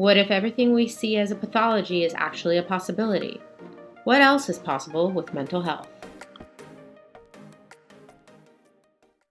What if everything we see as a pathology is actually a possibility? What else is possible with mental health?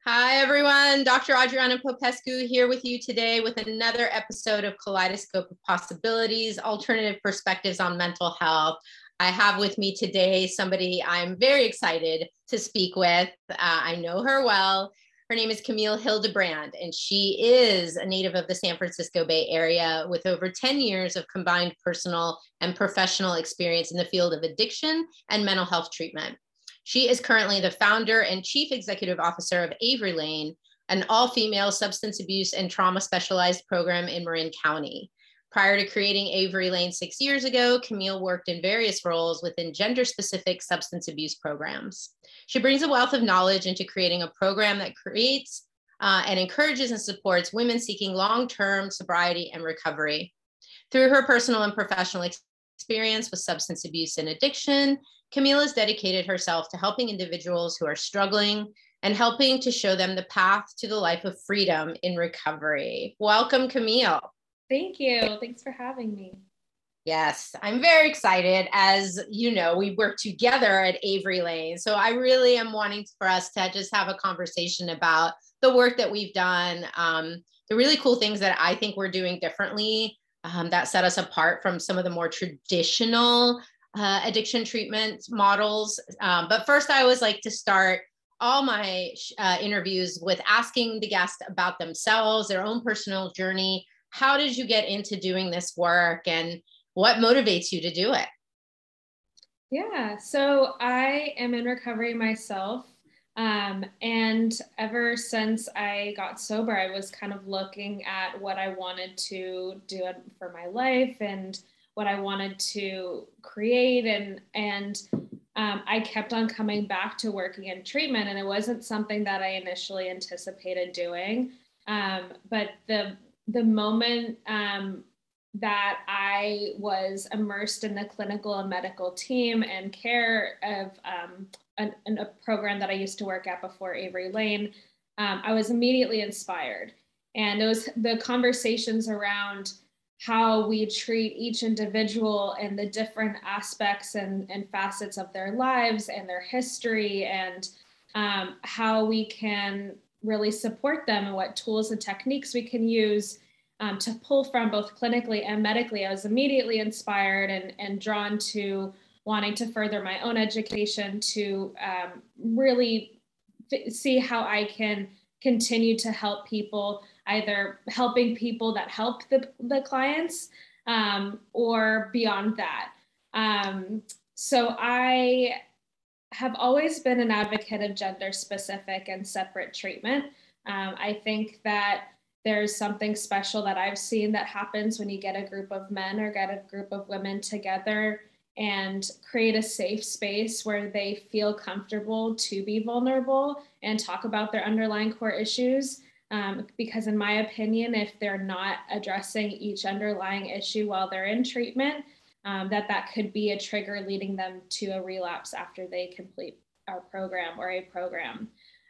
Hi, everyone. Dr. Adriana Popescu here with you today with another episode of Kaleidoscope of Possibilities Alternative Perspectives on Mental Health. I have with me today somebody I'm very excited to speak with. Uh, I know her well. Her name is Camille Hildebrand, and she is a native of the San Francisco Bay Area with over 10 years of combined personal and professional experience in the field of addiction and mental health treatment. She is currently the founder and chief executive officer of Avery Lane, an all female substance abuse and trauma specialized program in Marin County. Prior to creating Avery Lane six years ago, Camille worked in various roles within gender specific substance abuse programs. She brings a wealth of knowledge into creating a program that creates uh, and encourages and supports women seeking long term sobriety and recovery. Through her personal and professional experience with substance abuse and addiction, Camille has dedicated herself to helping individuals who are struggling and helping to show them the path to the life of freedom in recovery. Welcome, Camille. Thank you. Thanks for having me. Yes, I'm very excited. As you know, we work together at Avery Lane. So I really am wanting for us to just have a conversation about the work that we've done, um, the really cool things that I think we're doing differently um, that set us apart from some of the more traditional uh, addiction treatment models. Um, but first, I always like to start all my uh, interviews with asking the guest about themselves, their own personal journey, how did you get into doing this work and what motivates you to do it? Yeah, so I am in recovery myself. Um, and ever since I got sober, I was kind of looking at what I wanted to do for my life and what I wanted to create. And, and um, I kept on coming back to working in treatment, and it wasn't something that I initially anticipated doing. Um, but the the moment um, that I was immersed in the clinical and medical team and care of um, an, a program that I used to work at before Avery Lane, um, I was immediately inspired. And it was the conversations around how we treat each individual and the different aspects and, and facets of their lives and their history and um, how we can really support them and what tools and techniques we can use um, to pull from both clinically and medically. I was immediately inspired and, and drawn to wanting to further my own education to um, really f- see how I can continue to help people, either helping people that help the, the clients um, or beyond that. Um, so I have always been an advocate of gender specific and separate treatment. Um, I think that there's something special that I've seen that happens when you get a group of men or get a group of women together and create a safe space where they feel comfortable to be vulnerable and talk about their underlying core issues. Um, because, in my opinion, if they're not addressing each underlying issue while they're in treatment, um, that that could be a trigger leading them to a relapse after they complete our program or a program.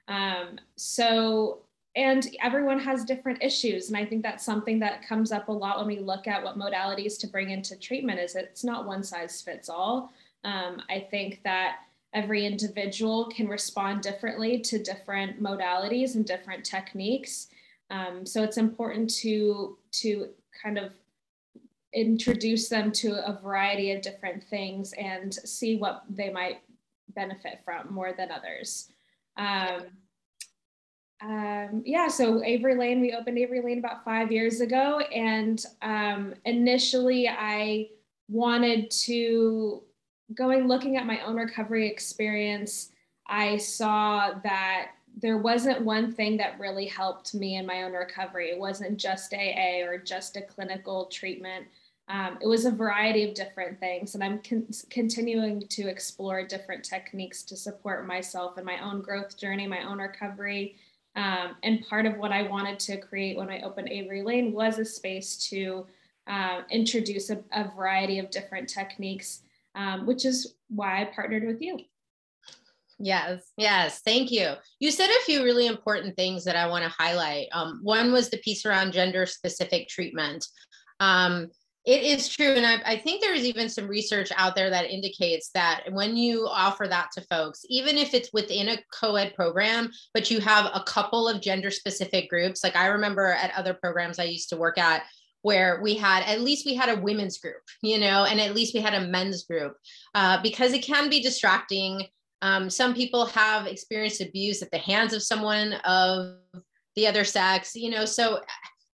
Um, so and everyone has different issues and i think that's something that comes up a lot when we look at what modalities to bring into treatment is it's not one size fits all um, i think that every individual can respond differently to different modalities and different techniques um, so it's important to to kind of introduce them to a variety of different things and see what they might benefit from more than others um, um, yeah, so Avery Lane, we opened Avery Lane about five years ago. And um, initially, I wanted to, going looking at my own recovery experience, I saw that there wasn't one thing that really helped me in my own recovery. It wasn't just AA or just a clinical treatment. Um, it was a variety of different things. And I'm con- continuing to explore different techniques to support myself in my own growth journey, my own recovery. Um, and part of what I wanted to create when I opened Avery Lane was a space to uh, introduce a, a, variety of different techniques, um, which is why I partnered with you. Yes, yes, thank you. You said a few really important things that I want to highlight. Um, one was the piece around gender specific treatment. Um, it is true. And I, I, think there's even some research out there that indicates that when you offer that to folks, even if it's within a co ed program, but you have a couple of gender specific groups, like I remember at other programs I used to work at, where we had at least we had a women's group you know and at least we had a men's group uh, because it can be distracting um, some people have experienced abuse at the hands of someone of the other sex you know so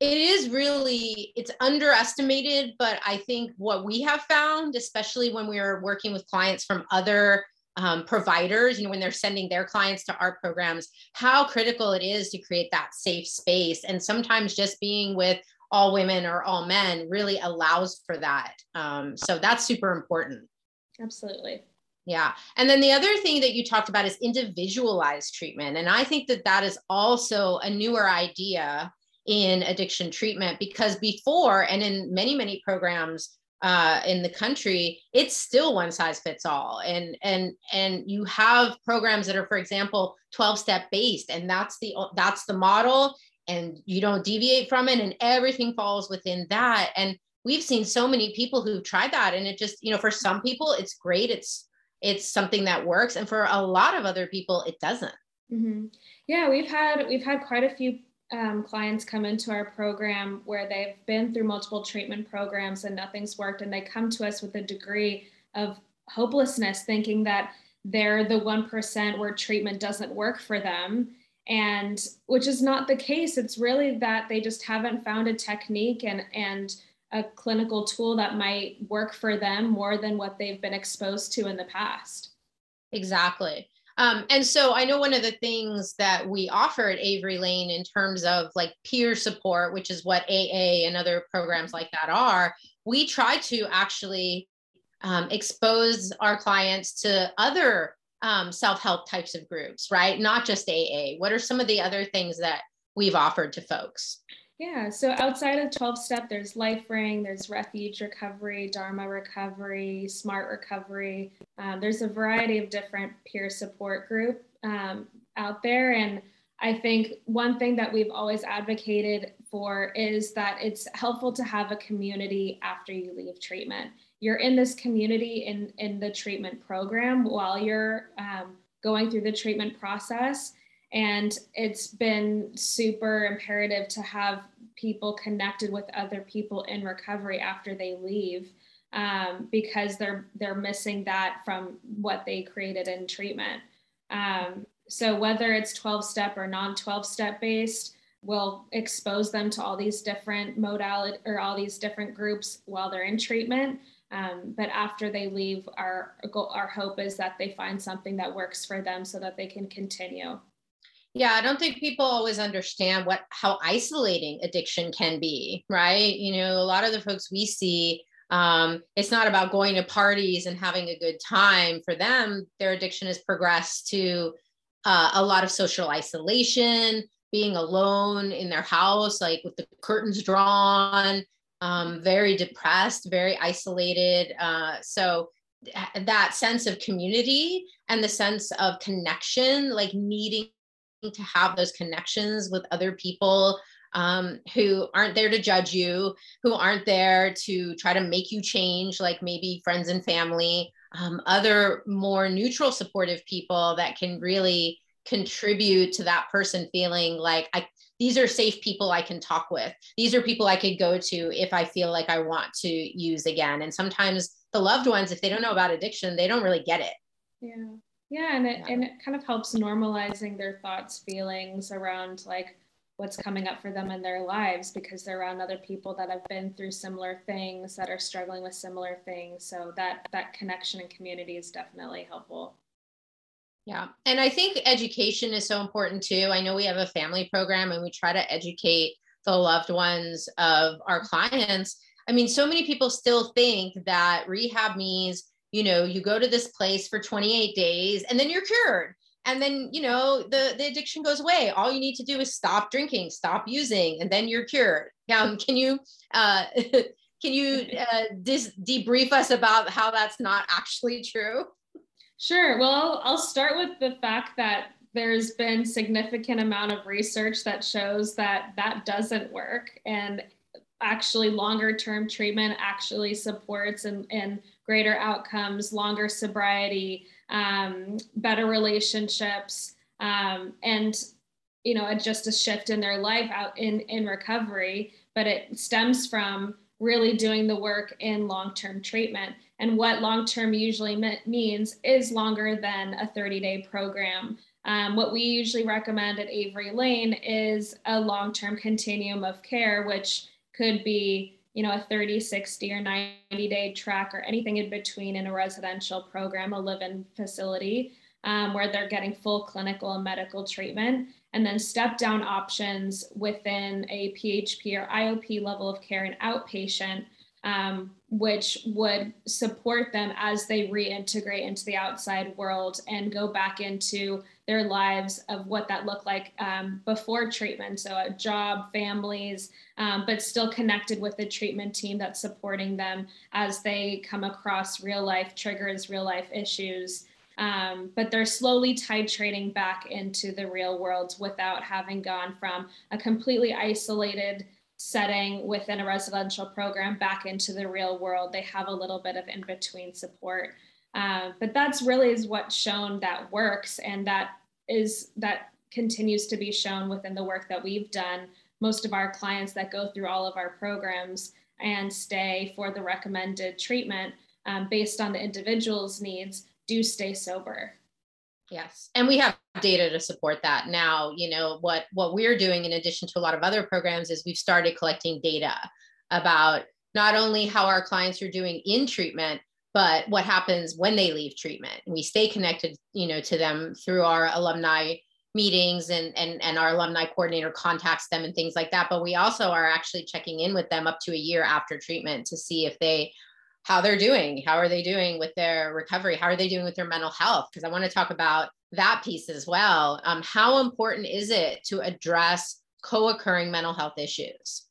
it is really it's underestimated but i think what we have found especially when we are working with clients from other um, providers you know when they're sending their clients to our programs how critical it is to create that safe space and sometimes just being with all women or all men really allows for that. Um, so that's super important. Absolutely. Yeah. And then the other thing that you talked about is individualized treatment. And I think that that is also a newer idea in addiction treatment because before and in many, many programs, uh, in the country, it's still one size fits all. And and and you have programs that are, for example, 12 step based, and that's the that's the model and you don't deviate from it and everything falls within that and we've seen so many people who've tried that and it just you know for some people it's great it's it's something that works and for a lot of other people it doesn't mm-hmm. yeah we've had we've had quite a few um, clients come into our program where they've been through multiple treatment programs and nothing's worked and they come to us with a degree of hopelessness thinking that they're the 1% where treatment doesn't work for them. And which is not the case. It's really that they just haven't found a technique and and a clinical tool that might work for them more than what they've been exposed to in the past. Exactly um, and so I know one of the things that we offer at Avery Lane in terms of like peer support, which is what AA and other programs like that are, we try to actually um, expose our clients to other um, self-help types of groups, right? Not just AA. What are some of the other things that we've offered to folks? Yeah, so outside of 12 step, there's Life Ring, there's Refuge Recovery, Dharma Recovery, Smart Recovery. Um, there's a variety of different peer support group um, out there. And I think one thing that we've always advocated for is that it's helpful to have a community after you leave treatment you're in this community in in the treatment program while you're um, going through the treatment process and it's been super imperative to have people connected with other people in recovery after they leave um, because they're they're missing that from what they created in treatment um, so whether it's 12 step or non 12 step based we'll expose them to all these different modality or all these different groups while they're in treatment um, but after they leave, our goal, our hope is that they find something that works for them so that they can continue. Yeah, I don't think people always understand what how isolating addiction can be, right? You know, a lot of the folks we see, um, it's not about going to parties and having a good time. For them, their addiction has progressed to uh, a lot of social isolation, being alone in their house, like with the curtains drawn, um, very depressed, very isolated. Uh, so that sense of community and the sense of connection, like needing to have those connections with other people um, who aren't there to judge you, who aren't there to try to make you change, like maybe friends and family, um, other more neutral, supportive people that can really contribute to that person feeling like I these are safe people I can talk with. These are people I could go to if I feel like I want to use again. And sometimes the loved ones, if they don't know about addiction, they don't really get it. Yeah. Yeah. And it, yeah. and it kind of helps normalizing their thoughts, feelings around like what's coming up for them in their lives because they're around other people that have been through similar things that are struggling with similar things. So that, that connection and community is definitely helpful. Yeah. And I think education is so important too. I know we have a family program and we try to educate the loved ones of our clients I mean, so many people still think that rehab means, you know, you go to this place for 28 days and then you're cured. And then, you know, the, the addiction goes away. All you need to do is stop drinking, stop using, and then you're cured. Can you uh, can you uh, dis- debrief us about how that's not actually true? Sure. Well, I'll start with the fact that there's been significant amount of research that shows that that doesn't work and actually longer term treatment actually supports and, and greater outcomes longer sobriety um, better relationships um, and you know just a shift in their life out in in recovery. But it stems from really doing the work in long-term treatment. And what long-term usually means is longer than a 30-day program. Um, what we usually recommend at Avery Lane is a long term continuum of care, which could be you know a 30 60 or 90 day track or anything in between in a residential program a live-in facility um, where they're getting full clinical and medical treatment. And then step down options within a php or iop level of care and outpatient um, which would support them as they reintegrate into the outside world and go back into their lives of what that looked like um, before treatment. So, a job, families, um, but still connected with the treatment team that's supporting them as they come across real life triggers, real life issues. Um, but they're slowly titrating back into the real world without having gone from a completely isolated setting within a residential program back into the real world. They have a little bit of in between support. Uh, but that's really is what's shown that works and that is that continues to be shown within the work that we've done. Most of our clients that go through all of our programs and stay for the recommended treatment um, based on the individual's needs do stay sober. Yes. And we have data to support that. Now, you know, what what we're doing in addition to a lot of other programs is we've started collecting data about not only how our clients are doing in treatment, but what happens when they leave treatment. We stay connected, you know, to them through our alumni meetings and and and our alumni coordinator contacts them and things like that but we also are actually checking in with them up to a year after treatment to see if they how they're doing. How are they doing with their recovery? How are they doing with their mental health? Because I want to talk about that piece as well. Um, how important is it to address co-occurring mental health issues?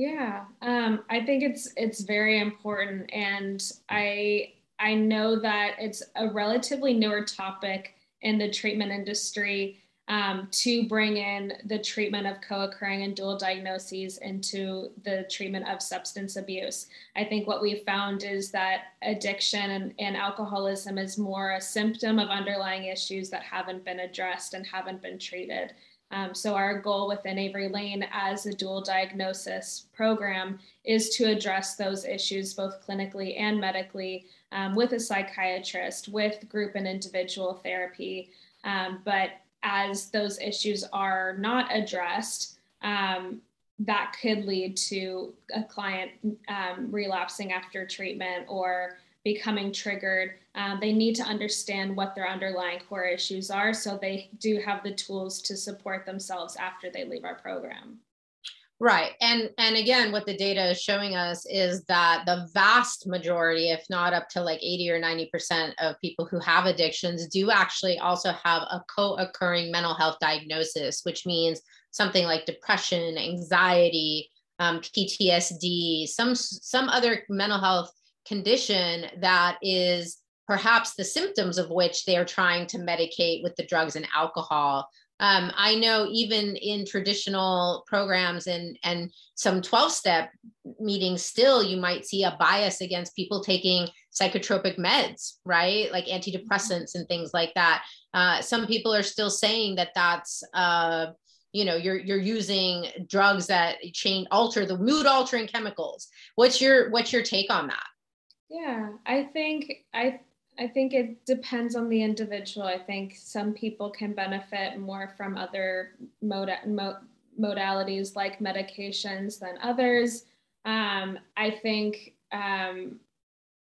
Yeah, um, I think it's it's very important, and I I know that it's a relatively newer topic in the treatment industry um, to bring in the treatment of co occurring and dual diagnoses into the treatment of substance abuse. I think what we've found is that addiction and, and alcoholism is more a symptom of underlying issues that haven't been addressed and haven't been treated. Um, so, our goal within Avery Lane as a dual diagnosis program is to address those issues both clinically and medically um, with a psychiatrist, with group and individual therapy. Um, but as those issues are not addressed, um, that could lead to a client um, relapsing after treatment or becoming triggered. Um, they need to understand what their underlying core issues are so they do have the tools to support themselves after they leave our program. Right. And and again what the data is showing us is that the vast majority if not up to like 80 or 90% of people who have addictions do actually also have a co-occurring mental health diagnosis which means something like depression, anxiety, um, PTSD, some some other mental health condition that is perhaps the symptoms of which they are trying to medicate with the drugs and alcohol um, I know even in traditional programs and and some 12 step meetings, still you might see a bias against people taking psychotropic meds, right? Like antidepressants and things like that. Uh, some people are still saying that that's uh, you know you're you're using drugs that change alter the mood altering chemicals. What's your what's your take on that? Yeah, I think I I think it depends on the individual. I think some people can benefit more from other mod- mo- modalities like medications than others. Um, I think, um,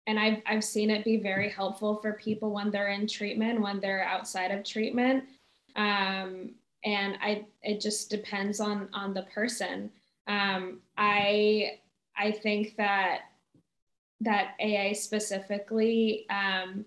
and I've, I've seen it be very helpful for people when they're in treatment, when they're outside of treatment. Um, and I, it just depends on, on the person. Um, I, I think that that AA specifically um,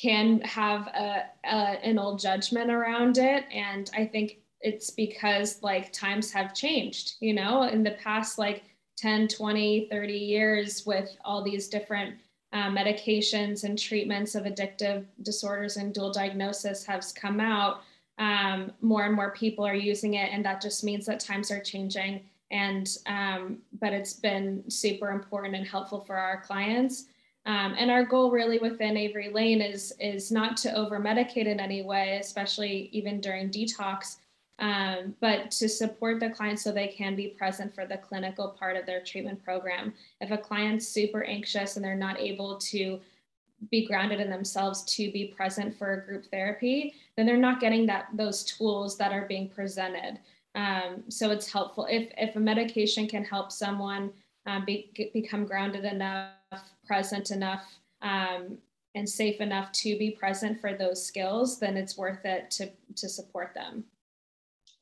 can have a, a, an old judgment around it, and I think it's because like times have changed. You know, in the past like 10, 20, 30 years with all these different uh, medications and treatments of addictive disorders and dual diagnosis has come out, um, more and more people are using it, and that just means that times are changing. And um, but it's been super important and helpful for our clients. Um, and our goal really within Avery Lane is is not to over medicate in any way, especially even during detox, um, but to support the client so they can be present for the clinical part of their treatment program. If a client's super anxious and they're not able to be grounded in themselves to be present for a group therapy, then they're not getting that those tools that are being presented. Um, so it's helpful if if a medication can help someone um, be, become grounded enough, present enough, um, and safe enough to be present for those skills, then it's worth it to to support them.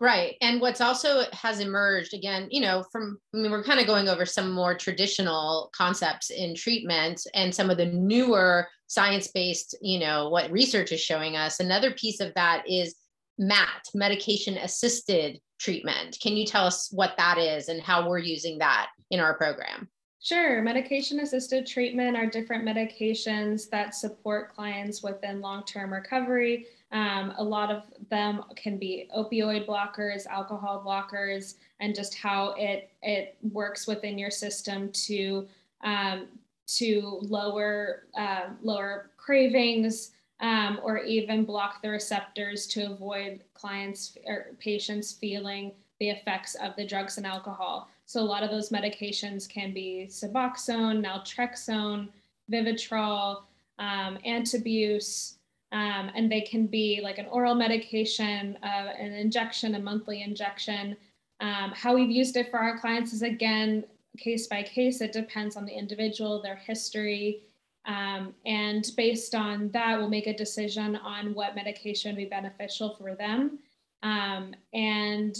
Right. And what's also has emerged again, you know, from, I mean, we're kind of going over some more traditional concepts in treatment and some of the newer science based, you know, what research is showing us. Another piece of that is MAT, medication assisted treatment. Can you tell us what that is and how we're using that in our program? Sure. Medication assisted treatment are different medications that support clients within long term recovery um, a lot of them can be opioid blockers, alcohol blockers, and just how it it works within your system to um, to lower uh, lower cravings um, or even block the receptors to avoid clients or patients feeling the effects of the drugs and alcohol. So a lot of those medications can be Suboxone, Naltrexone, Vivitrol, um, Antabuse, um, and they can be like an oral medication, uh, an injection, a monthly injection. Um, how we've used it for our clients is again case by case. It depends on the individual, their history, um, and based on that, we'll make a decision on what medication would be beneficial for them, um, and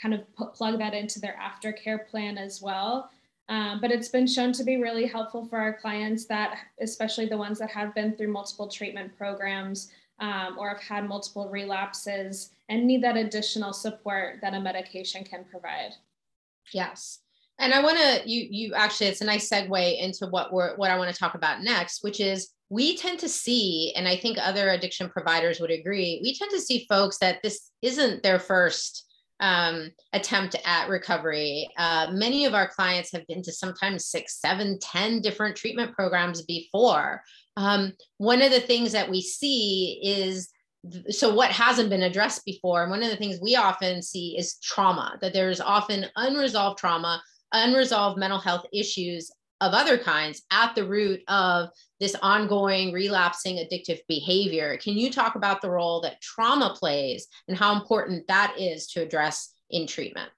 kind of put, plug that into their aftercare plan as well. Um, but it's been shown to be really helpful for our clients that, especially the ones that have been through multiple treatment programs um, or have had multiple relapses and need that additional support that a medication can provide. Yes. And I want to you you actually it's a nice segue into what we're what I want to talk about next, which is we tend to see, and I think other addiction providers would agree, we tend to see folks that this isn't their first um, attempt at recovery. Uh, many of our clients have been to sometimes six, seven, ten different treatment programs before. Um, one of the things that we see is so what hasn't been addressed before and one of the things we often see is trauma that there's often unresolved trauma unresolved mental health issues of other kinds at the root of this ongoing relapsing addictive behavior. Can you talk about the role that trauma plays and how important that is to address in treatment?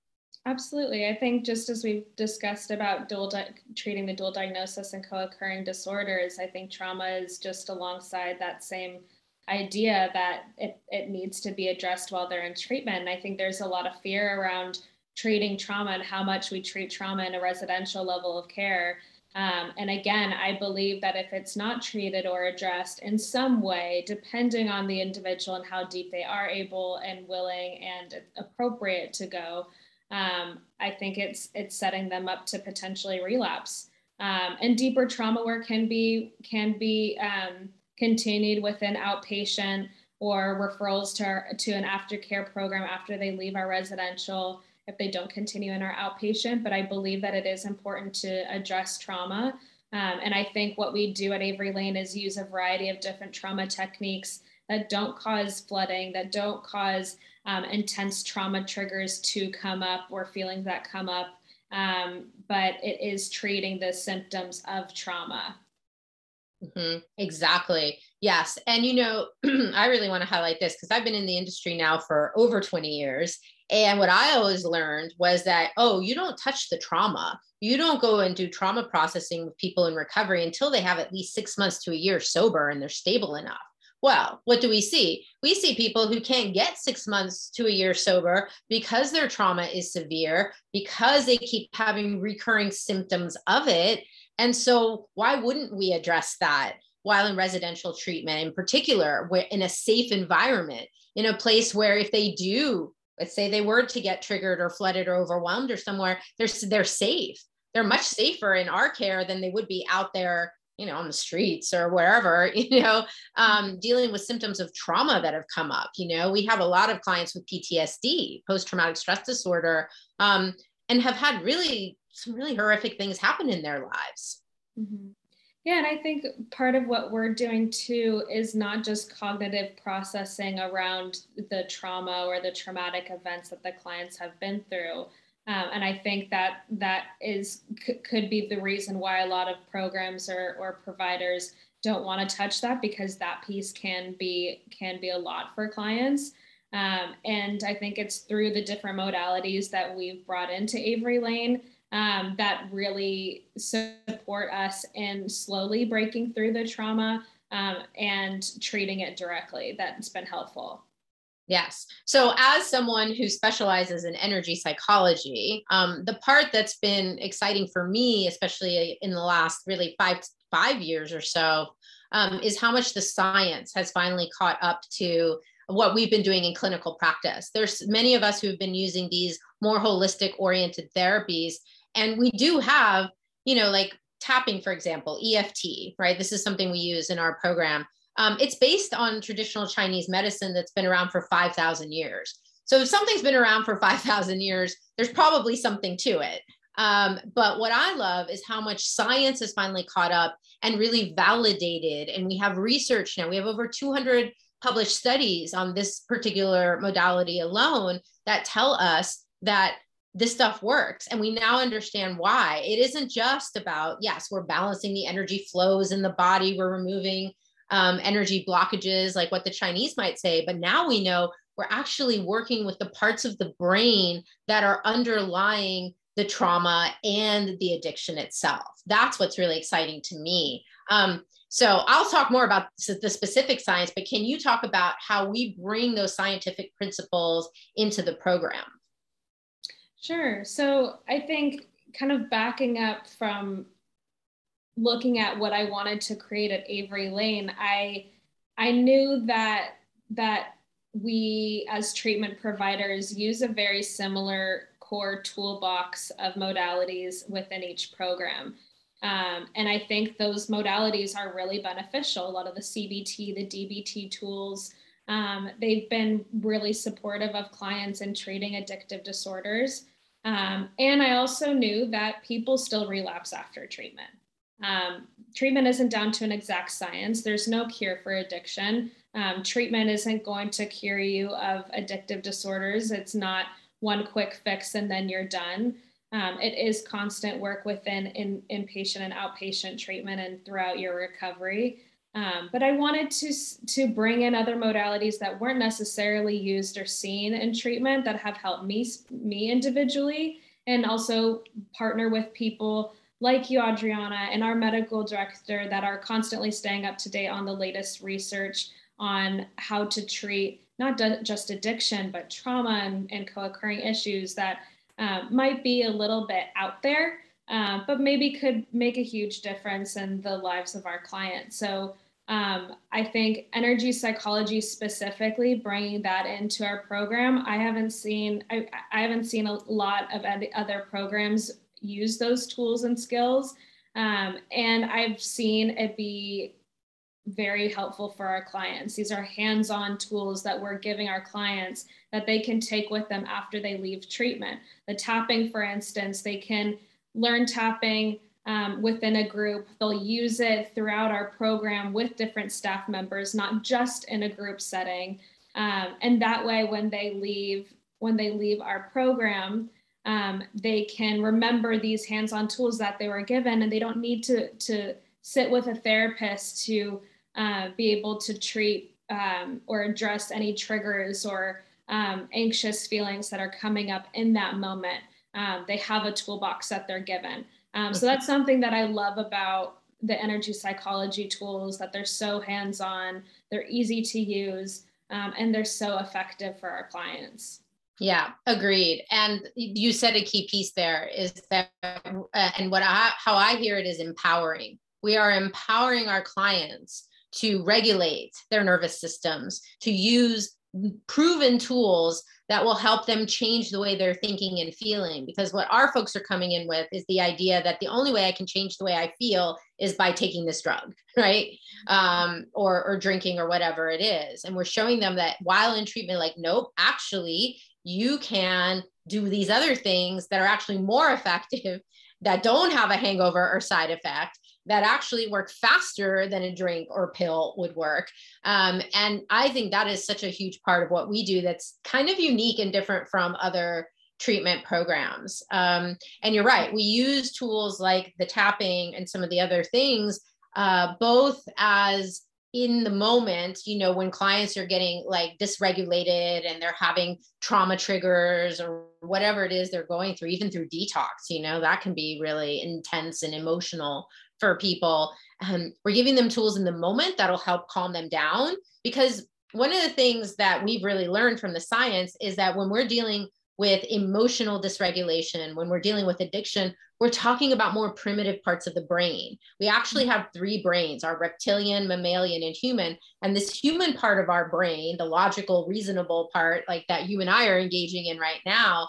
Absolutely. I think just as we've discussed about dual di- treating the dual diagnosis and co-occurring disorders, I think trauma is just alongside that same idea that it, it needs to be addressed while they're in treatment. And I think there's a lot of fear around treating trauma and how much we treat trauma in a residential level of care. Um, and again, I believe that if it's not treated or addressed in some way, depending on the individual and how deep they are able and willing and appropriate to go, um, I think it's it's setting them up to potentially relapse. Um, and deeper trauma work can be can be um, continued within outpatient or referrals to our, to an aftercare program after they leave our residential if they don't continue in our outpatient. But I believe that it is important to address trauma. Um, and I think what we do at Avery Lane is use a variety of different trauma techniques that don't cause flooding, that don't cause um, intense trauma triggers to come up or feelings that come up. Um, but it is treating the symptoms of trauma. Mm-hmm. Exactly. Yes. And, you know, I really want to highlight this because I've been in the industry now for over 20 years. And what I always learned was that, oh, you don't touch the trauma. You don't go and do trauma processing with people in recovery until they have at least six months to a year sober and they're stable enough. Well, what do we see? We see people who can't get six months to a year sober because their trauma is severe, because they keep having recurring symptoms of it. And so, why wouldn't we address that while in residential treatment, in particular, in a safe environment, in a place where if they do, let's say they were to get triggered or flooded or overwhelmed or somewhere, they're, they're safe. They're much safer in our care than they would be out there you know, on the streets or wherever, you know, um, dealing with symptoms of trauma that have come up. You know, we have a lot of clients with PTSD, post traumatic stress disorder, um, and have had really some really horrific things happen in their lives. Mm-hmm. Yeah, and I think part of what we're doing too is not just cognitive processing around the trauma or the traumatic events that the clients have been through, um, and I think that that is c- could be the reason why a lot of programs or, or providers don't want to touch that because that piece can be can be a lot for clients. Um, and I think it's through the different modalities that we've brought into Avery Lane um, that really support us in slowly breaking through the trauma um, and treating it directly. That's been helpful. Yes. So, as someone who specializes in energy psychology, um, the part that's been exciting for me, especially in the last really five five years or so, um, is how much the science has finally caught up to what we've been doing in clinical practice. There's many of us who've been using these more holistic oriented therapies, and we do have, you know, like tapping, for example, EFT, right? This is something we use in our program um, it's based on traditional Chinese medicine that's been around for 5,000 years. So if something's been around for 5,000 years, there's probably something to it. Um, but what I love is how much science has finally caught up and really validated. And we have research now. We have over 200 published studies on this particular modality alone that tell us that this stuff works. And we now understand why. It isn't just about, yes, we're balancing the energy flows in the body, we're removing um, energy blockages, like what the Chinese might say. But now we know we're actually working with the parts of the brain that are underlying the trauma and the addiction itself. That's what's really exciting to me. Um, so I'll talk more about the specific science, but can you talk about how we bring those scientific principles into the program? Sure. So I think kind of backing up from looking at what I wanted to create at Avery Lane, I I knew that that we as treatment providers use a very similar core toolbox of modalities within each program. Um, and I think those modalities are really beneficial. A lot of the CBT, the DBT tools, um, they've been really supportive of clients in treating addictive disorders. Um, and I also knew that people still relapse after treatment. Um, treatment isn't down to an exact science. There's no cure for addiction. Um, treatment isn't going to cure you of addictive disorders. It's not one quick fix and then you're done. Um, it is constant work within in, inpatient and outpatient treatment and throughout your recovery. Um, but I wanted to to bring in other modalities that weren't necessarily used or seen in treatment that have helped me me individually, and also partner with people like you, Adriana, and our medical director that are constantly staying up to date on the latest research on how to treat not just addiction, but trauma and, and co occurring issues that uh, might be a little bit out there, uh, but maybe could make a huge difference in the lives of our clients. So um, I think energy psychology specifically, bringing that into our program, I haven't seen I, I haven't seen a lot of other programs use those tools and skills. Um, and I've seen it be very helpful for our clients. These are hands on tools that we're giving our clients that they can take with them after they leave treatment. The tapping, for instance, they can learn tapping um, within a group. They'll use it throughout our program with different staff members, not just in a group setting. Um, and that way, when they leave, when they leave our program, um, they can remember these hands-on tools that they were given and they don't need to, to sit with a therapist to uh, be able to treat um, or address any triggers or um, anxious feelings that are coming up in that moment. Um, they have a toolbox that they're given. Um, so that's something that I love about the energy psychology tools that they're so hands on, they're easy to use, um, and they're so effective for our clients. Yeah, agreed. And you said a key piece there is that, uh, and what I, how I hear it is empowering. We are empowering our clients to regulate their nervous systems, to use proven tools that will help them change the way they're thinking and feeling. Because what our folks are coming in with is the idea that the only way I can change the way I feel is by taking this drug, right? Um, or, or drinking or whatever it is. And we're showing them that while in treatment, like, nope, actually, you can do these other things that are actually more effective that don't have a hangover or side effect that actually work faster than a drink or pill would work. Um, and I think that is such a huge part of what we do that's kind of unique and different from other treatment programs. Um, and you're right, we use tools like the tapping and some of the other things, uh, both as in the moment, you know, when clients are getting like dysregulated and they're having trauma triggers or whatever it is they're going through, even through detox, you know, that can be really intense and emotional for people. Um, we're giving them tools in the moment that'll help calm them down because one of the things that we've really learned from the science is that when we're dealing with emotional dysregulation, when we're dealing with addiction, we're talking about more primitive parts of the brain. We actually have three brains our reptilian, mammalian, and human. And this human part of our brain, the logical, reasonable part, like that you and I are engaging in right now,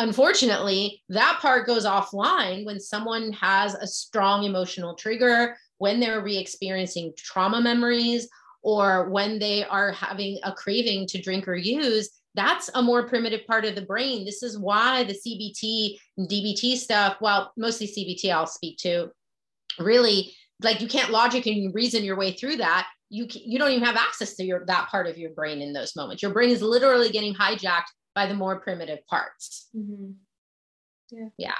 unfortunately, that part goes offline when someone has a strong emotional trigger, when they're re experiencing trauma memories, or when they are having a craving to drink or use. That's a more primitive part of the brain. This is why the CBT and DBT stuff, well, mostly CBT, I'll speak to, really like you can't logic and reason your way through that you you don't even have access to your that part of your brain in those moments your brain is literally getting hijacked by the more primitive parts. Mm-hmm. Yeah. Yeah.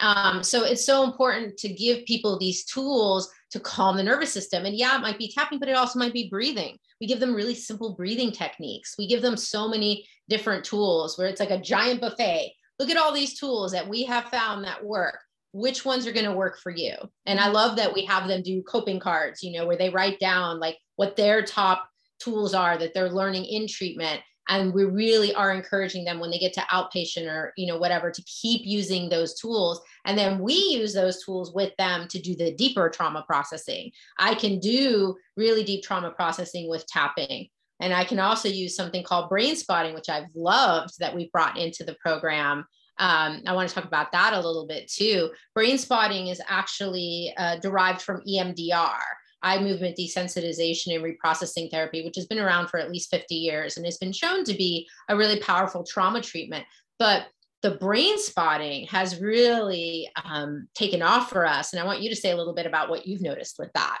Um, so it's so important to give people these tools to calm the nervous system. And yeah, it might be tapping, but it also might be breathing. We give them really simple breathing techniques. We give them so many different tools where it's like a giant buffet. Look at all these tools that we have found that work. Which ones are going to work for you? And I love that we have them do coping cards, you know, where they write down like what their top tools are that they're learning in treatment and we really are encouraging them when they get to outpatient or you know whatever to keep using those tools. And then we use those tools with them to do the deeper trauma processing. I can do really deep trauma processing with tapping. And i can also use something called brain spotting which i've loved that we've brought into the program. Um, I want to talk about that a little bit too. Brain spotting is actually uh, derived from EMDR, eye movement desensitization and reprocessing therapy, which has been around for at least 50 years and has been shown to be a really powerful trauma treatment. But the brain spotting has really um, taken off for us. And I want you to say a little bit about what you've noticed with that.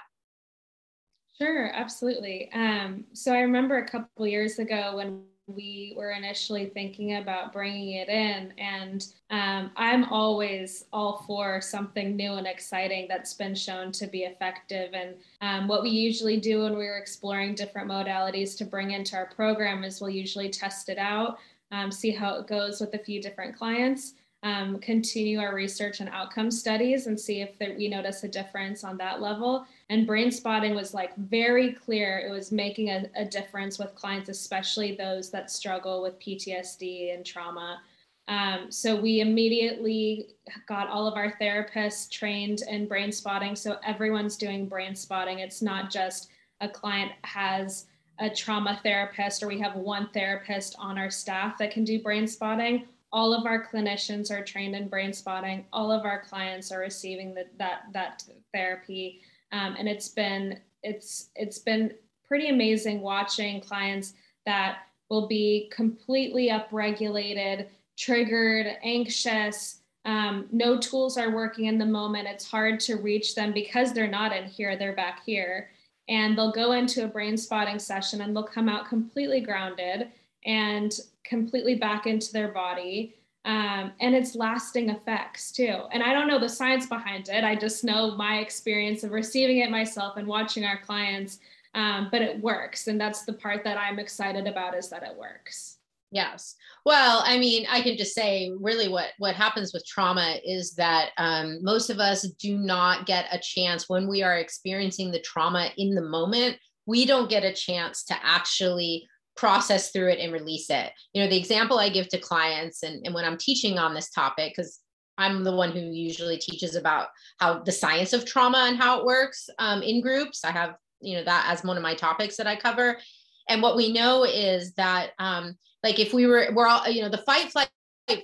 Sure, absolutely. Um, so I remember a couple years ago when we were initially thinking about bringing it in. And um, I'm always all for something new and exciting that's been shown to be effective. And um, what we usually do when we're exploring different modalities to bring into our program is we'll usually test it out, um, see how it goes with a few different clients. Um, continue our research and outcome studies and see if there, we notice a difference on that level and brain spotting was like very clear. It was making a, a difference with clients especially those that struggle with ptsd and trauma. Um, so we immediately got all of our therapists trained in brain spotting. So everyone's doing brain spotting. It's not just a client has a trauma therapist or we have one therapist on our staff that can do brain spotting. All of our clinicians are trained in brain spotting. All of our clients are receiving the, that that therapy um, and it's been it's it's been pretty amazing watching clients that will be completely upregulated, triggered, anxious. Um, no tools are working in the moment. It's hard to reach them because they're not in here, they're back here. And they'll go into a brain spotting session and they'll come out completely grounded and completely back into their body um, and it's lasting effects too. And I don't know the science behind it. I just know my experience of receiving it myself and watching our clients. Um, but it works, and that's the part that I'm excited about is that it works. Yes. Well, I mean, I can just say really what what happens with trauma is that um, most of us do not get a chance when we are experiencing the trauma in the moment. We don't get a chance to actually process through it and release it. You know, the example I give to clients and, and when I'm teaching on this topic, because I'm the one who usually teaches about how the science of trauma and how it works um, in groups. I have, you know, that as one of my topics that I cover. And what we know is that um, like if we were we're all you know the fight flight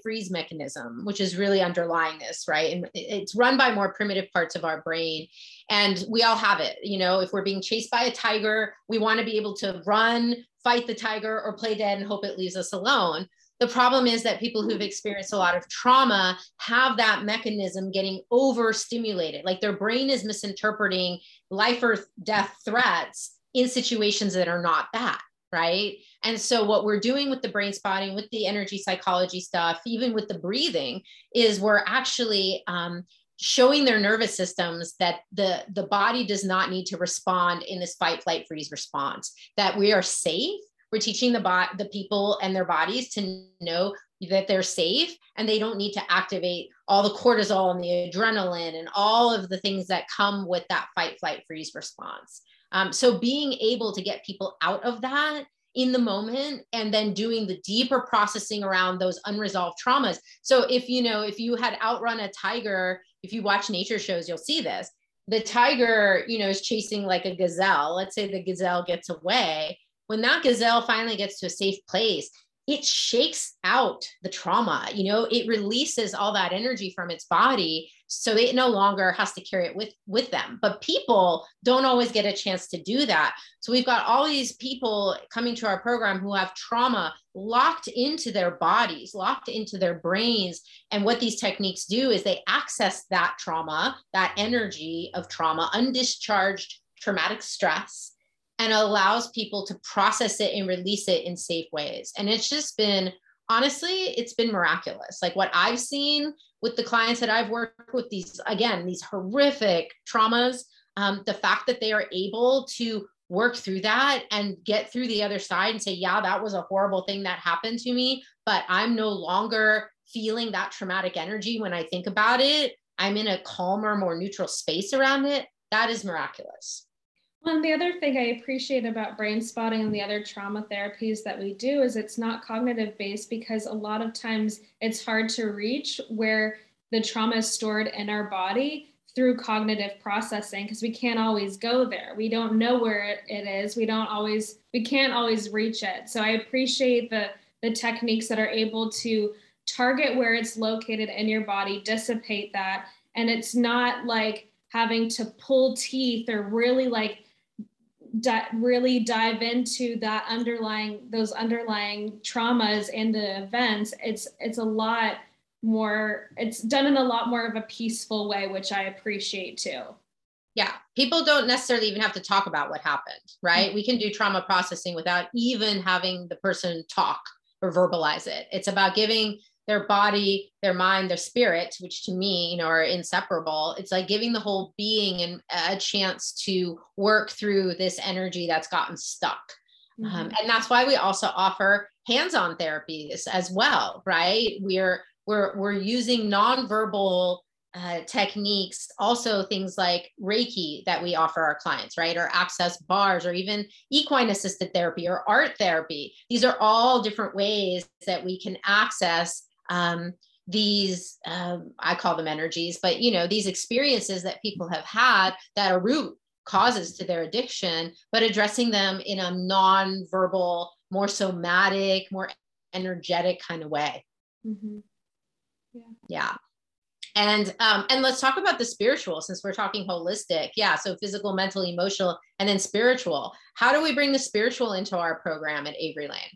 freeze mechanism which is really underlying this right and it's run by more primitive parts of our brain and we all have it you know if we're being chased by a tiger we want to be able to run fight the tiger or play dead and hope it leaves us alone the problem is that people who've experienced a lot of trauma have that mechanism getting overstimulated like their brain is misinterpreting life or death threats in situations that are not that right? And so, what we're doing with the brain spotting, with the energy psychology stuff, even with the breathing, is we're actually um, showing their nervous systems that the the body does not need to respond in this fight, flight, freeze response. That we are safe. We're teaching the bot the people and their bodies to know that they're safe and they don't need to activate all the cortisol and the adrenaline and all of the things that come with that fight, flight, freeze response. Um, so being able to get people out of that in the moment and then doing the deeper processing around those unresolved traumas. So if you know, if you had outrun a tiger, if you watch nature shows, you'll see this. The tiger, you know, is chasing like a gazelle. Let's say the gazelle gets away. When that gazelle finally gets to a safe place, it shakes out the trauma you know it releases all that energy from its body so it no longer has to carry it with with them but people don't always get a chance to do that so we've got all these people coming to our program who have trauma locked into their bodies locked into their brains and what these techniques do is they access that trauma that energy of trauma undischarged traumatic stress and allows people to process it and release it in safe ways. And it's just been, honestly, it's been miraculous. Like what I've seen with the clients that I've worked with, these, again, these horrific traumas, um, the fact that they are able to work through that and get through the other side and say, yeah, that was a horrible thing that happened to me, but I'm no longer feeling that traumatic energy when I think about it. I'm in a calmer, more neutral space around it. That is miraculous. And the other thing I appreciate about brain spotting and the other trauma therapies that we do is it's not cognitive based because a lot of times it's hard to reach where the trauma is stored in our body through cognitive processing because we can't always go there. We don't know where it is. We don't always we can't always reach it. So I appreciate the the techniques that are able to target where it's located in your body, dissipate that and it's not like having to pull teeth or really like di- really dive into that underlying those underlying traumas and the events it's it's a lot more it's done in a lot more of a peaceful way which i appreciate too yeah people don't necessarily even have to talk about what happened right mm-hmm. we can do trauma processing without even having the person talk or verbalize it it's about giving their body, their mind, their spirit, which to me, you know, are inseparable. It's like giving the whole being and a chance to work through this energy that's gotten stuck. Um, mm-hmm. Um, and that's why we also offer hands-on therapies as well, right? We're we're we're using nonverbal uh, techniques, also things like Reiki that we offer our clients, right? Or access bars, or even equine assisted therapy or art therapy. These are all different ways that we can access um, these um, i call them energies but you know these experiences that people have had that are root causes to their addiction but addressing them in a non-verbal more somatic more energetic kind of way. Mm-hmm. yeah. Yeah. And um, and let's talk about the spiritual since we're talking holistic. Yeah so physical mental emotional and then spiritual. How do we bring the spiritual into our program at avery lane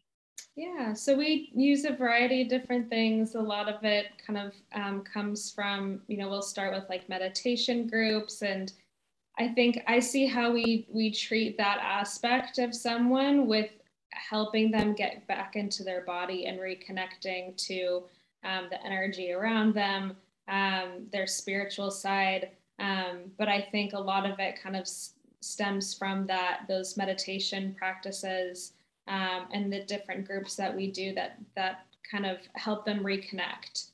yeah, so we use a variety of different things. A lot of it kind of um, comes from, you know, we'll start with like meditation groups, and I think I see how we we treat that aspect of someone with helping them get back into their body and reconnecting to um, the energy around them, um, their spiritual side. Um, but I think a lot of it kind of stems from that those meditation practices um, and the different groups that we do that that kind of help them reconnect.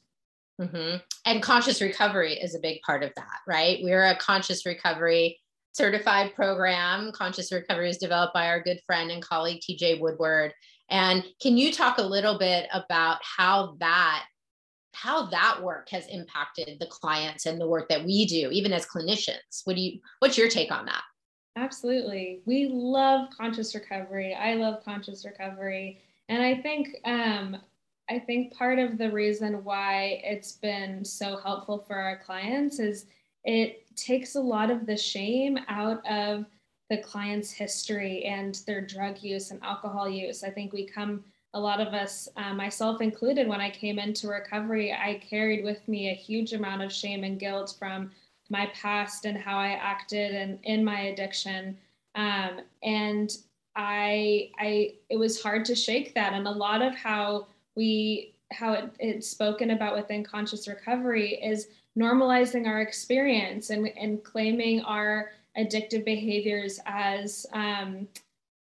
Mm-hmm. And conscious recovery is a big part of that, right? We're a conscious recovery certified program. Conscious recovery is developed by our good friend and colleague TJ Woodward. And can you talk a little bit about how that how that work has impacted the clients and the work that we do, even as clinicians? What do you what's your take on that? Absolutely. We love conscious recovery. I love conscious recovery. And I think um, I think part of the reason why it's been so helpful for our clients is it takes a lot of the shame out of the client's history and their drug use and alcohol use. I think we come, a lot of us, uh, myself included, when I came into recovery, I carried with me a huge amount of shame and guilt from my past and how I acted and in my addiction. Um, and I, I, it was hard to shake that. And a lot of how we, how it, it's spoken about within conscious recovery is normalizing our experience and, and claiming our addictive behaviors as um,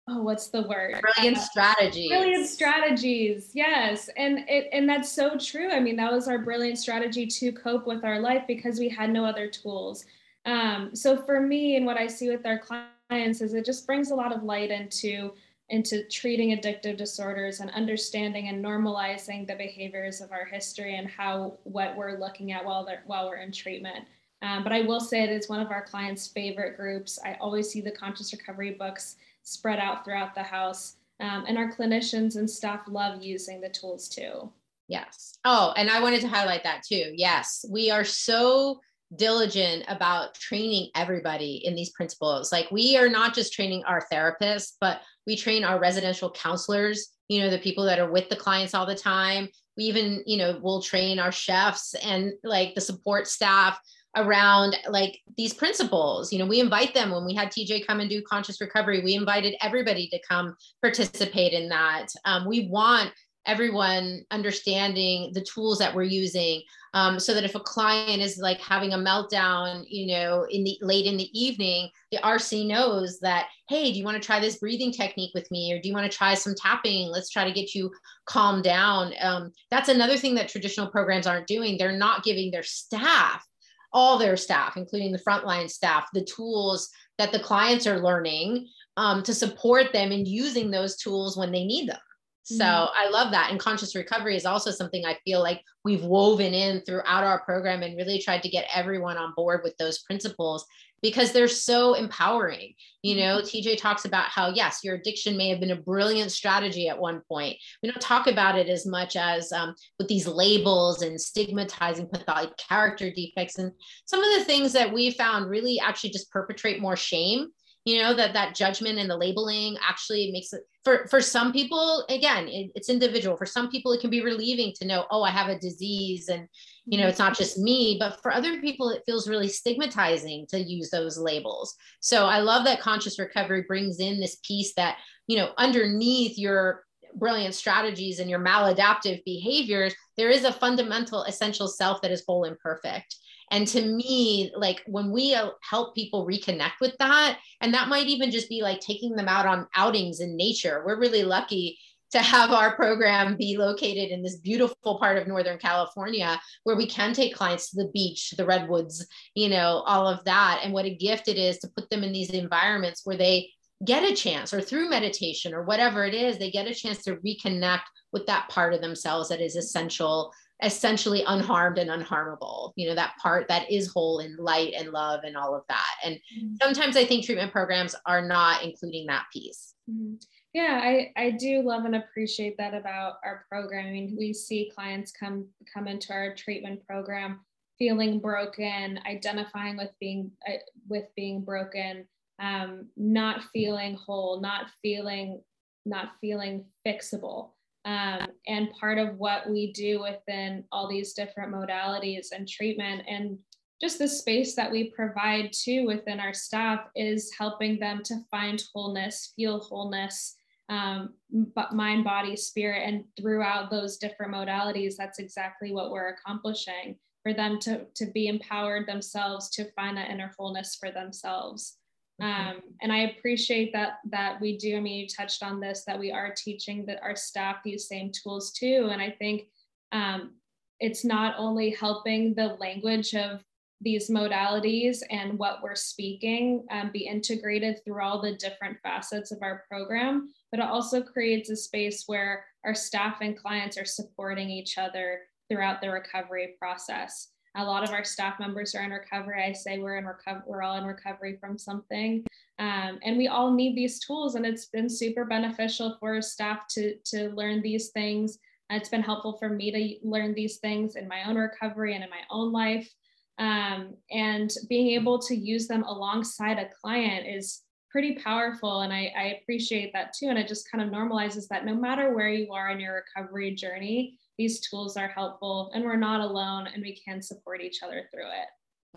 oh what's the word? Brilliant uh, strategies. brilliant strategies. Yes. And it and that's so true. I mean that was our brilliant strategy to cope with our life because we had no other tools. Um, so for me and what i see with our clients is it just brings a lot of light into into treating addictive disorders and understanding and normalizing the behaviors of our history and how what we're looking at while they're while we're in treatment. Um, but I will say it is one of our clients' favorite groups. I always see the conscious recovery books spread out throughout the house. Um, and our clinicians and staff love using the tools too. Yes. Oh, and I wanted to highlight that too. Yes, we are so diligent about training everybody in these principles. Like we are not just training our therapists, but we train our residential counselors, you know, the people that are with the clients all the time. We even, you know, will train our chefs and like the support staff around like these principles. You know, we invite them. When we had TJ come and do conscious recovery, we invited everybody to come participate in that. Um, we want everyone understanding the tools that we're using um, so that if a client is like having a meltdown you know in the late in the evening the rc knows that hey do you want to try this breathing technique with me? Or do you want to try some tapping? Let's try to get you calmed down. Um, that's another thing that traditional programs aren't doing. They're not giving their staff all their staff including the frontline staff the tools that the clients are learning um, to support them in using those tools when they need them so mm-hmm. I love that. And conscious recovery is also something I feel like we've woven in throughout our program and really tried to get everyone on board with those principles because they're so empowering. You know, mm-hmm. TJ talks about how, yes, your addiction may have been a brilliant strategy at one point. We don't talk about it as much as um, with these labels and stigmatizing pathologic character defects and some of the things that we found really actually just perpetrate more shame you know that that judgment and the labeling actually makes it for for some people again it, it's individual for some people it can be relieving to know oh i have a disease and you know it's not just me but for other people it feels really stigmatizing to use those labels so i love that conscious recovery brings in this piece that you know underneath your brilliant strategies and your maladaptive behaviors there is a fundamental essential self that is whole and perfect and to me, like when we uh, help people reconnect with that, and that might even just be like taking them out on outings in nature. We're really lucky to have our program be located in this beautiful part of Northern California where we can take clients to the beach, to the redwoods, you know, all of that. And what a gift it is to put them in these environments where they get a chance or through meditation or whatever it is, they get a chance to reconnect with that part of themselves that is essential essentially unharmed and unharmable you know that part that is whole in light and love and all of that and mm-hmm. sometimes i think treatment programs are not including that piece mm-hmm. Yeah i i do love and appreciate that about our programming. We see clients come come into our treatment program feeling broken identifying with being uh, with being broken um, not feeling whole not feeling not feeling fixable. Um, and part of what we do within all these different modalities and treatment and just the space that we provide too within our staff is helping them to find wholeness, feel wholeness, um, but mind, body, spirit, and throughout those different modalities, that's exactly what we're accomplishing for them to to be empowered themselves to find that inner wholeness for themselves. Mm-hmm. Um, and I appreciate that that we do. I mean, you touched on this that we are teaching that our staff these same tools too. And I think um, it's not only helping the language of these modalities and what we're speaking um, be integrated through all the different facets of our program, but it also creates a space where our staff and clients are supporting each other throughout the recovery process. A lot of our staff members are in recovery. I say we're in recovery, we're all in recovery from something. Um, and we all need these tools. And it's been super beneficial for staff to, to learn these things. It's been helpful for me to learn these things in my own recovery and in my own life. Um, and being able to use them alongside a client is pretty powerful. And I, I appreciate that too. And it just kind of normalizes that no matter where you are in your recovery journey, these tools are helpful and we're not alone and we can support each other through it.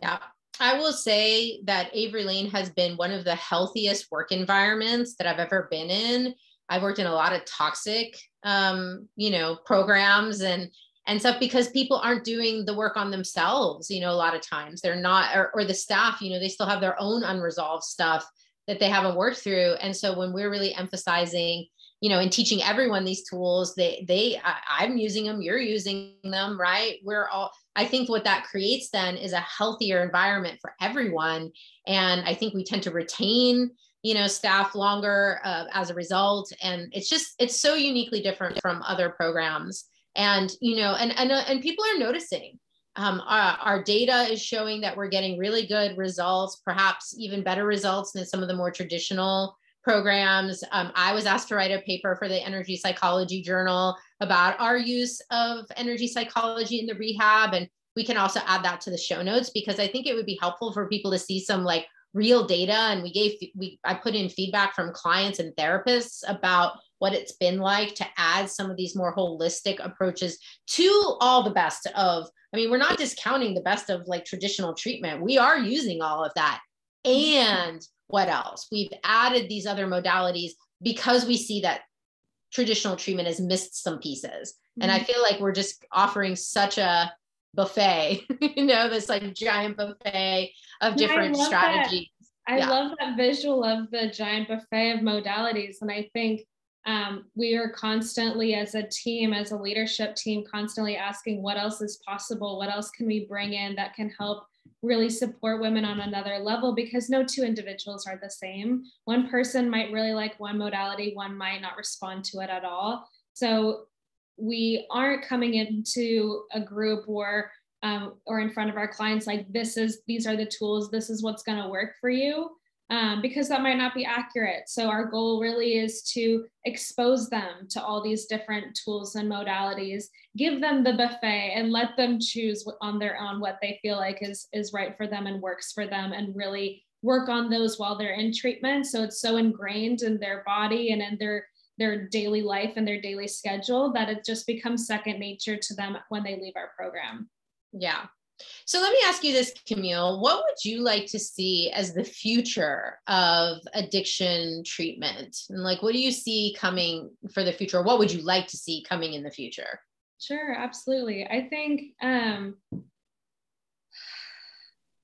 Yeah. I will say that Avery Lane has been one of the healthiest work environments that I've ever been in. I've worked in a lot of toxic, um, you know, programs and and stuff because people aren't doing the work on themselves. You know, a lot of times they're not, or, or the staff, you know, they still have their own unresolved stuff that they haven't worked through. And so when we're really emphasizing you know, and teaching everyone these tools, they, they, I, I'm using them, you're using them, right? We're all, I think what that creates then is a healthier environment for everyone. And I think we tend to retain, you know, staff longer uh, as a result. And it's just, it's so uniquely different from other programs. And, you know, and, and, uh, and people are noticing, um, our, our, data is showing that we're getting really good results, perhaps even better results than some of the more traditional programs. Um, I was asked to write a paper for the Energy Psychology Journal about our use of energy psychology in the rehab. And we can also add that to the show notes because I think it would be helpful for people to see some like real data. And we gave, we, I put in feedback from clients and therapists about what it's been like to add some of these more holistic approaches to all the best of, I mean, we're not discounting the best of like traditional treatment. We are using all of that. And what else? We've added these other modalities because we see that traditional treatment has missed some pieces. Mm-hmm. And I mm-hmm. feel like we're just offering such a buffet, you know, this like giant buffet of different I strategies. That. I yeah. love that visual of the giant buffet of modalities. And I think um, we are constantly, as a team, as a leadership team, constantly asking what else is possible? What else can we bring in that can help really support women on another level because no two individuals are the same. One person might really like one modality, one might not respond to it at all. So we aren't coming into a group or um, or in front of our clients like this is these are the tools this is what's going to work for you um, because that might not be accurate. So our goal really is to expose them to all these different tools and modalities, give them the buffet and let them choose on their own what they feel like is, is right for them and works for them and really work on those while they're in treatment. So it's so ingrained in their body and in their their daily life and their daily schedule that it just becomes second nature to them when they leave our program. Yeah, so let me ask you this, Camille. What would you like to see as the future of addiction treatment? And like, what do you see coming for the future? What would you like to see coming in the future? Sure, absolutely. I think um,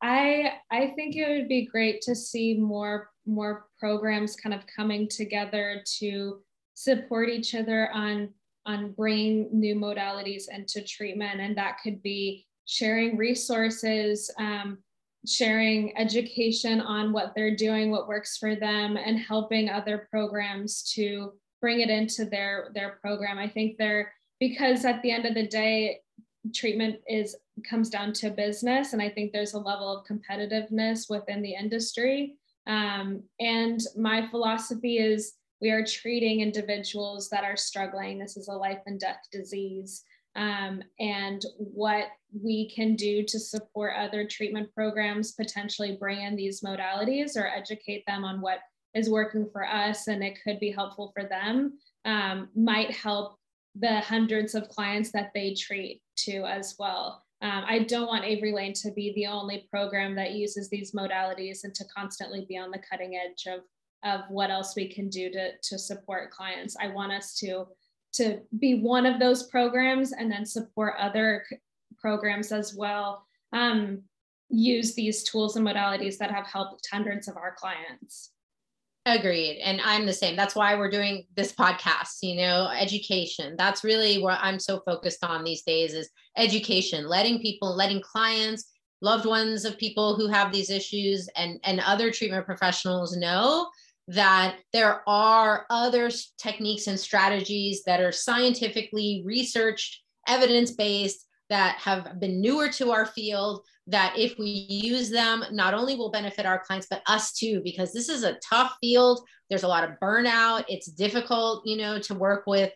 I I think it would be great to see more more programs kind of coming together to support each other on on bringing new modalities into treatment, and that could be sharing resources, um, sharing education on what they're doing, what works for them, and helping other programs to bring it into their their program. I think they're because at the end of the day, treatment is comes down to business, and I think there's a level of competitiveness within the industry. Um, and my philosophy is we are treating individuals that are struggling. This is a life and death disease um, and what we can do to support other treatment programs, potentially bring in these modalities or educate them on what is working for us and it could be helpful for them, um, might help the hundreds of clients that they treat too as well. Um, I don't want Avery Lane to be the only program that uses these modalities and to constantly be on the cutting edge of, of what else we can do to, to support clients. I want us to to be one of those programs and then support other programs as well. Um, use these tools and modalities that have helped hundreds of our clients. Agreed. And I'm the same. That's why we're doing this podcast, you know, education. That's really what I'm so focused on these days is education, letting people, letting clients, loved ones of people who have these issues and, and other treatment professionals know that there are other techniques and strategies that are scientifically researched, evidence based, that have been newer to our field that if we use them not only will benefit our clients but us too because this is a tough field. There's a lot of burnout. It's difficult you know to work with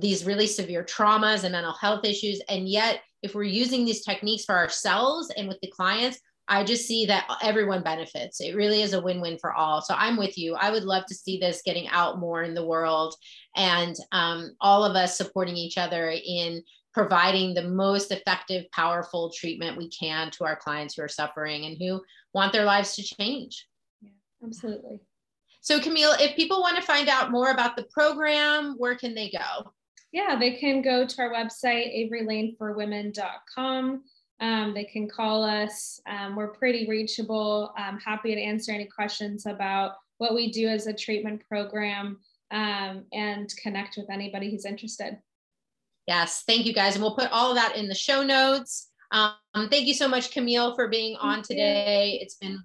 these really severe traumas and mental health issues. And yet if we're using these techniques for ourselves and with the clients i just see that everyone benefits it really is a win-win for all so i'm with you i would love to see this getting out more in the world and um, all of us supporting each other in providing the most effective, powerful treatment we can to our clients who are suffering and who want their lives to change. Yeah, absolutely. So, Camille, if people want to find out more about the program, where can they go? Yeah, they can go to our website, averylaneforwomen.com. Um, they can call us. Um, we're pretty reachable. I'm happy to answer any questions about what we do as a treatment program um, and connect with anybody who's interested. Yes, thank you guys. And we'll put all of that in the show notes. Um, thank you so much, Camille, for being on today. It's been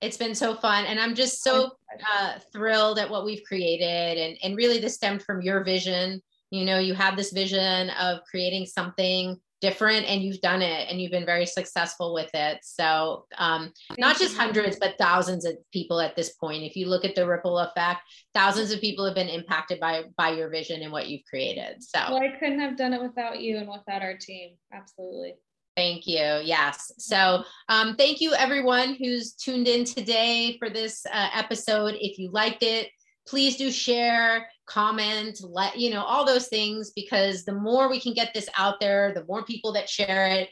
it's been so fun and i'm just so uh, thrilled at what we've created and, and really this stemmed from your vision you know you have this vision of creating something different and you've done it and you've been very successful with it so um, not just hundreds but thousands of people at this point if you look at the ripple effect thousands of people have been impacted by by your vision and what you've created so well i couldn't have done it without you and without our team absolutely Thank you. Yes. So, um, thank you everyone who's tuned in today for this uh, episode. If you liked it, please do share, comment, let you know all those things because the more we can get this out there, the more people that share it,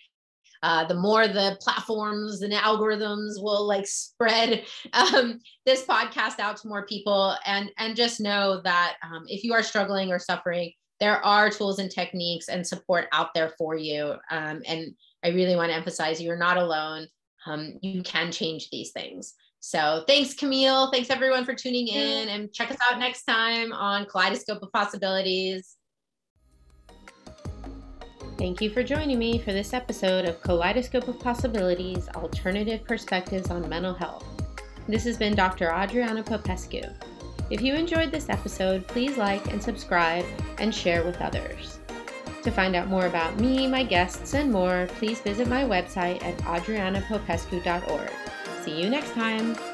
uh, the more the platforms and algorithms will like spread um, this podcast out to more people. And and just know that um, if you are struggling or suffering, there are tools and techniques and support out there for you. Um, and I really want to emphasize you're not alone. Um, you can change these things. So thanks, Camille. Thanks everyone for tuning in and check us out next time on Kaleidoscope of Possibilities. Thank you for joining me for this episode of Kaleidoscope of Possibilities Alternative Perspectives on Mental Health. This has been Dr. Adriana Popescu. If you enjoyed this episode, please like and subscribe and share with others. To find out more about me, my guests, and more, please visit my website at adrianapopescu.org. See you next time.